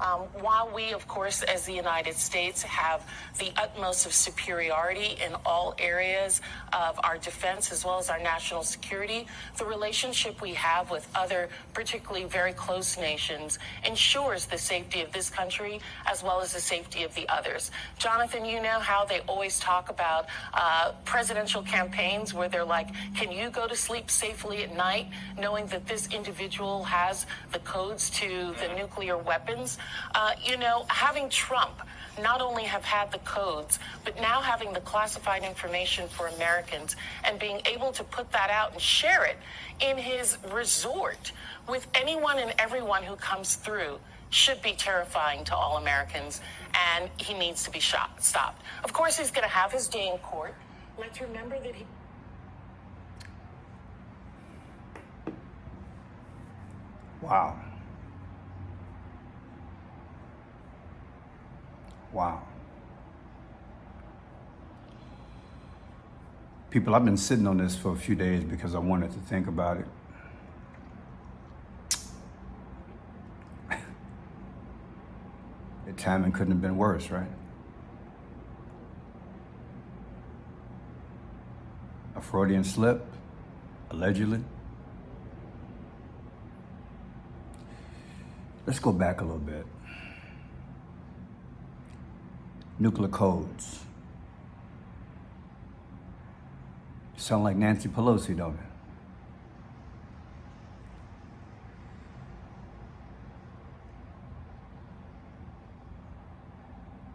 Um, while we, of course, as the United States, have the utmost of superiority in all areas of our defense as well as our national security, the relationship we have with other, particularly very close nations, ensures the safety of this country as well as the safety of the others. Jonathan, you know how they always talk about uh, presidential campaigns where they're like, can you go to sleep safely at night knowing that this individual has the codes to the nuclear weapons? Uh, you know, having Trump not only have had the codes, but now having the classified information for Americans and being able to put that out and share it in his resort with anyone and everyone who comes through should be terrifying to all Americans, and he needs to be shot, stopped. Of course, he's going to have his day in court. Let's remember that he. Wow. Wow. People, I've been sitting on this for a few days because I wanted to think about it. the timing couldn't have been worse, right? A Freudian slip, allegedly. Let's go back a little bit. Nuclear codes. Sound like Nancy Pelosi, don't it?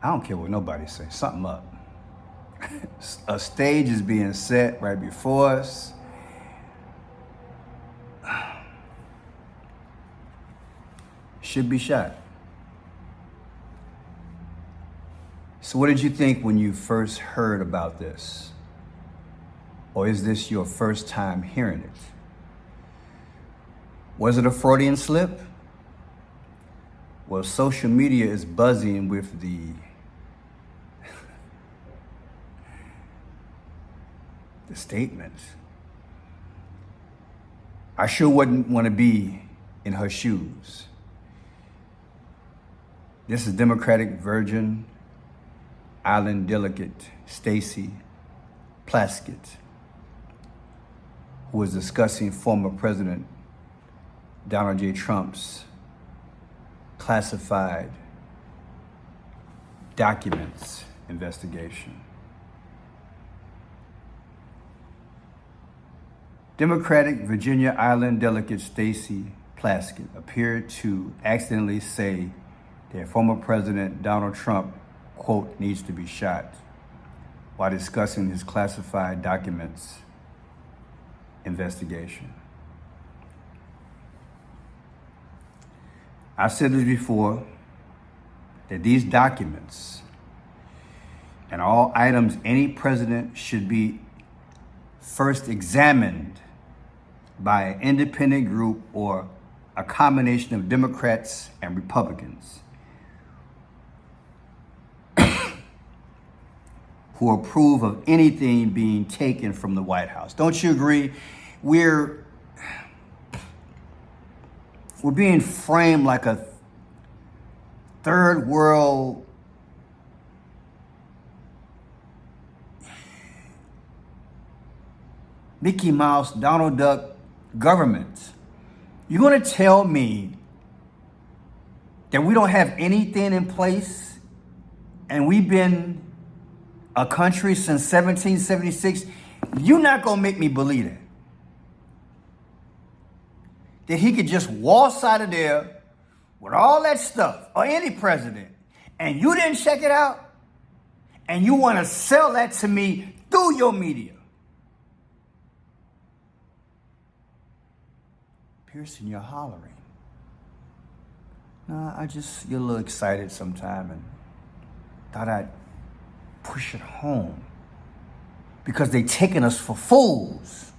I don't care what nobody says. Something up. A stage is being set right before us. Should be shot. So, what did you think when you first heard about this? Or is this your first time hearing it? Was it a Freudian slip? Well, social media is buzzing with the the statements. I sure wouldn't want to be in her shoes. This is Democratic Virgin Island delegate Stacy Plaskett, who was discussing former President Donald J. Trump's classified documents investigation. Democratic Virginia Island delegate Stacy Plaskett appeared to accidentally say that former President Donald Trump, quote, needs to be shot while discussing his classified documents investigation. I've said this before that these documents and all items any president should be first examined by an independent group or a combination of Democrats and Republicans who approve of anything being taken from the White House. Don't you agree? We're we're being framed like a third world Mickey Mouse, Donald Duck government. You're going to tell me that we don't have anything in place and we've been a country since 1776? You're not going to make me believe that. That he could just waltz out of there with all that stuff, or any president, and you didn't check it out, and you want to sell that to me through your media. Pearson, you're hollering. No, I just get a little excited sometime and thought I'd push it home because they taking us for fools.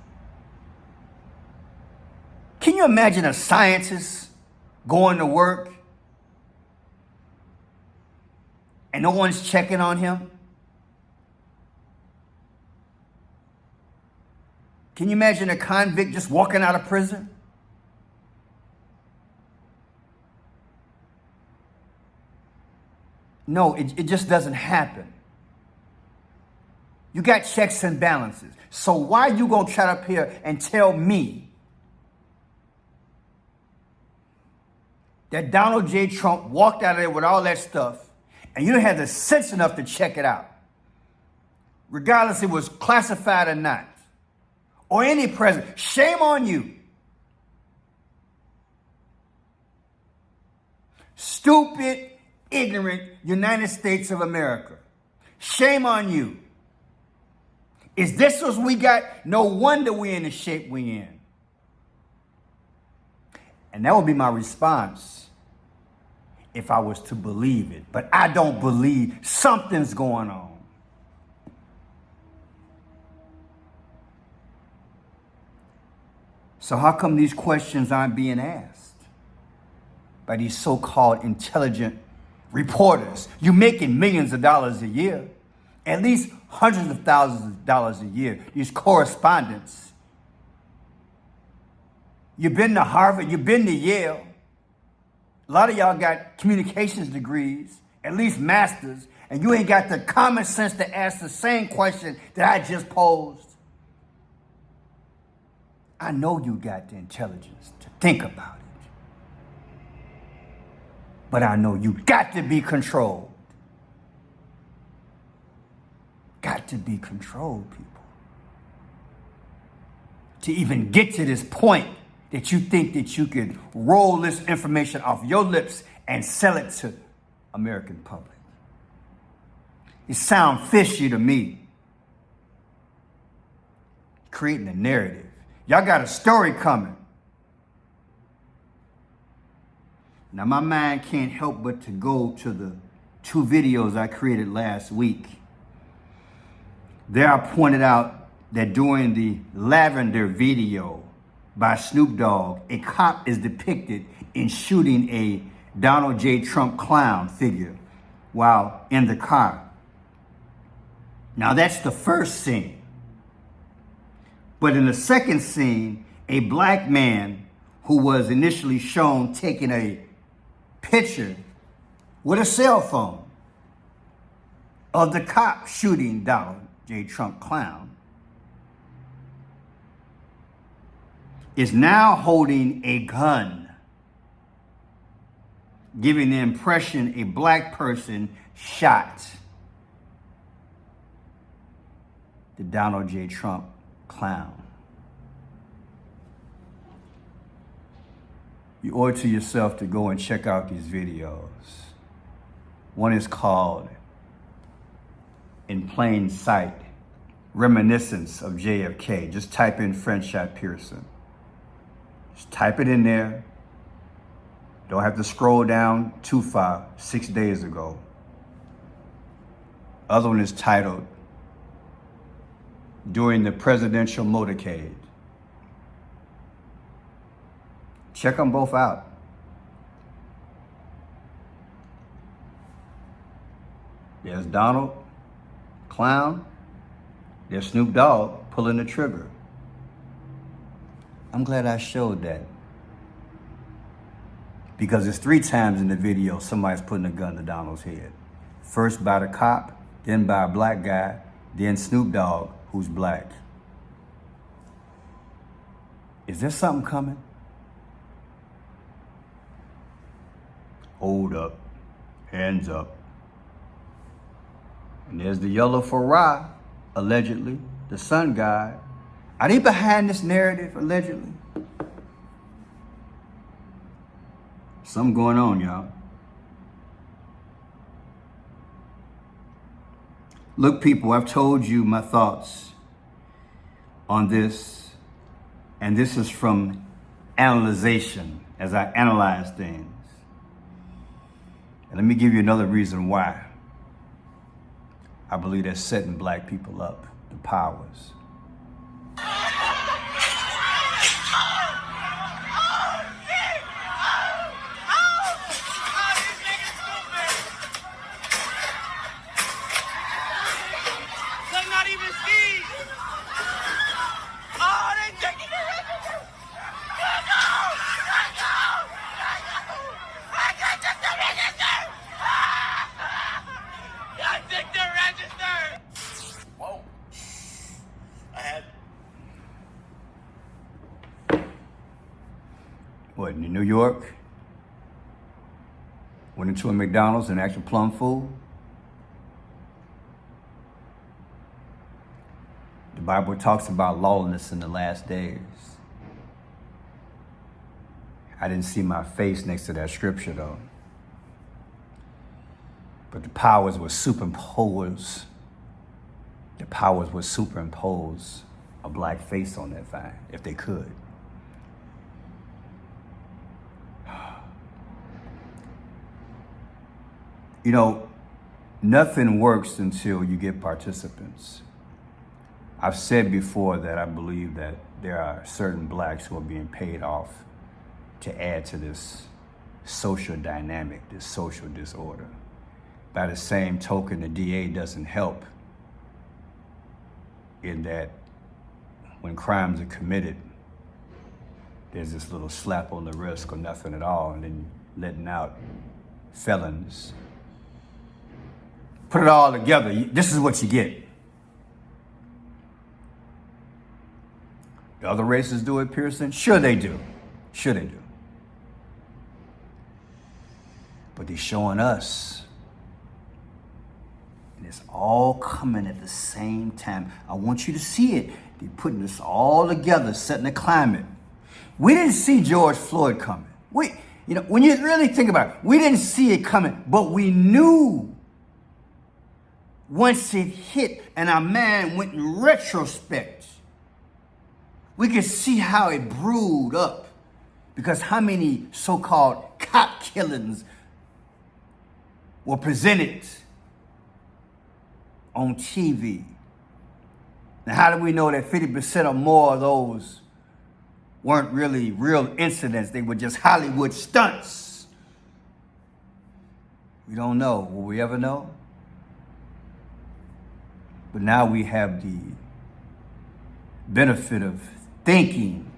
Can you imagine a scientist going to work and no one's checking on him? Can you imagine a convict just walking out of prison? No, it, it just doesn't happen. You got checks and balances. So why you gonna try up here and tell me that Donald J. Trump walked out of there with all that stuff and you don't have the sense enough to check it out? Regardless it was classified or not. Or any president. Shame on you. Stupid, ignorant United States of America. Shame on you. Is this what we got? No wonder we're in the shape we're in. And that would be my response if I was to believe it. But I don't believe something's going on. So how come these questions aren't being asked by these so-called intelligent reporters? You're making millions of dollars a year, at least hundreds of thousands of dollars a year. These correspondents. You've been to Harvard, you've been to Yale. A lot of y'all got communications degrees, at least masters, and you ain't got the common sense to ask the same question that I just posed. I know you got the intelligence to think about it. But I know you got to be controlled. Got to be controlled, people. To even get to this point that you think that you could roll this information off your lips and sell it to American public. It sounds fishy to me. Creating a narrative. Y'all got a story coming. Now, my mind can't help but to go to the two videos I created last week. There, I pointed out that during the Lavender video by Snoop Dogg, a cop is depicted in shooting a Donald J. Trump clown figure while in the car. Now, that's the first scene. But in the second scene, a black man who was initially shown taking a picture with a cell phone of the cop shooting Donald J. Trump clown is now holding a gun, giving the impression a black person shot the Donald J. Trump clown. You owe it to yourself to go and check out these videos. One is called In Plain Sight Reminiscence of JFK. Just type in Franchot Pearson. Just type it in there. Don't have to scroll down too far, six days ago. Other one is titled during the presidential motorcade. Check them both out. There's Donald, clown. There's Snoop Dogg pulling the trigger. I'm glad I showed that. Because it's three times in the video somebody's putting a gun to Donald's head. First by the cop, then by a black guy, then Snoop Dogg, who's black. Is there something coming? Hold up. Hands up. And there's the yellow Pharaoh, allegedly, the sun god. Are they behind this narrative, allegedly? Something going on, y'all. Look, people, I've told you my thoughts on this, and this is from analyzation as I analyze things. And let me give you another reason why I believe they're setting black people up, the powers. In New York, went into a McDonald's and actual plum food. The Bible talks about lawlessness in the last days. I didn't see my face next to that scripture though. But the powers were superimposed. The powers would superimpose a black face on that thing if they could. You know, nothing works until you get participants. I've said before that I believe that there are certain blacks who are being paid off to add to this social dynamic, this social disorder. By the same token, the DA doesn't help in that when crimes are committed, there's this little slap on the wrist or nothing at all, and then letting out felons. Put it all together. This is what you get. The other races do it, Pearson? Sure they do. Sure they do. But they're showing us. And it's all coming at the same time. I want you to see it. They're putting this all together, setting the climate. We didn't see George Floyd coming. We, you know, when you really think about it, we didn't see it coming, but we knew once it hit and our man went in retrospect we could see how it brewed up. Because how many so called cop killings were presented on TV? Now, how do we know that 50% or more of those weren't really real incidents? They were just Hollywood stunts. We don't know. Will we ever know? But now we have the benefit of thinking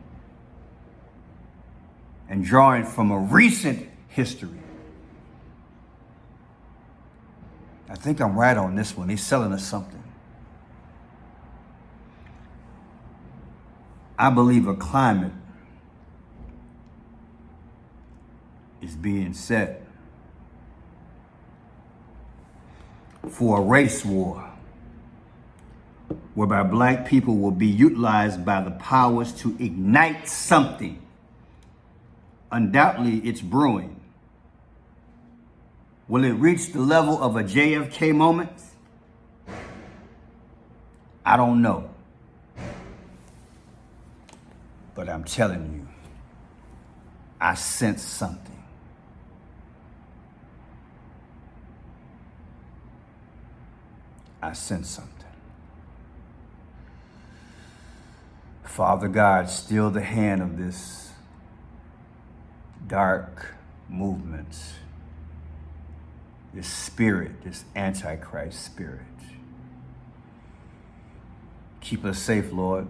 and drawing from a recent history. I think I'm right on this one. He's selling us something. I believe a climate is being set for a race war whereby black people will be utilized by the powers to ignite something. Undoubtedly, it's brewing. Will it reach the level of a JFK moment? I don't know. But I'm telling you, I sense something. I sense something. Father God, still the hand of this dark movement, this spirit, this Antichrist spirit. Keep us safe, Lord.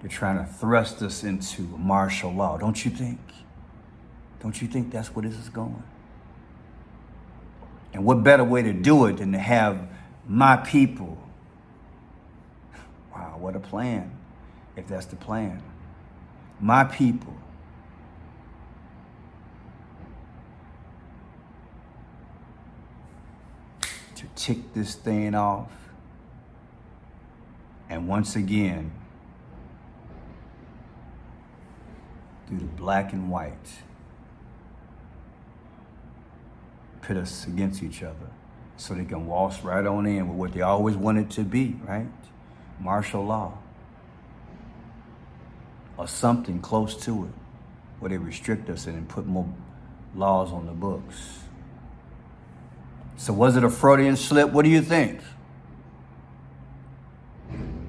They're trying to thrust us into martial law, don't you think? Don't you think that's where this is going? And what better way to do it than to have my people? Wow, what a plan, if that's the plan. My people. To tick this thing off. And once again, through the black and white pit us against each other so they can waltz right on in with what they always wanted to be, right? Martial law. Or something close to it where they restrict us and put more laws on the books. So was it a Freudian slip? What do you think?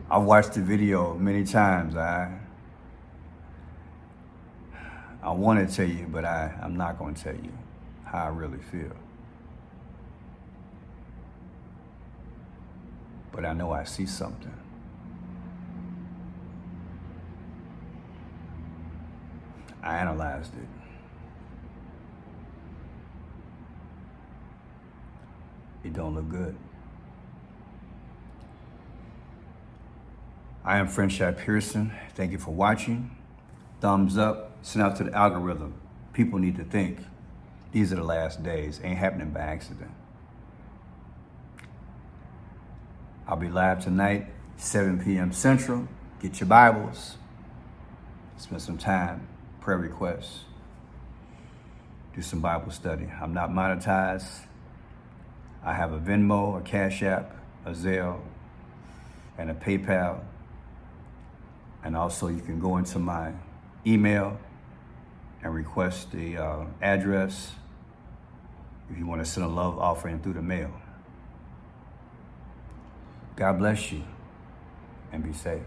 I've watched the video many times. I I want to tell you, but I, I'm not going to tell you how I really feel. but I know I see something. I analyzed it. It don't look good. I am Franchot Pearson. Thank you for watching. Thumbs up. Send out to the algorithm. People need to think. These are the last days. Ain't happening by accident. I'll be live tonight, 7 p.m. Central. Get your Bibles. Spend some time. Prayer requests. Do some Bible study. I'm not monetized. I have a Venmo, a Cash App, a Zelle, and a PayPal. And also, you can go into my email and request the uh, address if you want to send a love offering through the mail. God bless you and be safe.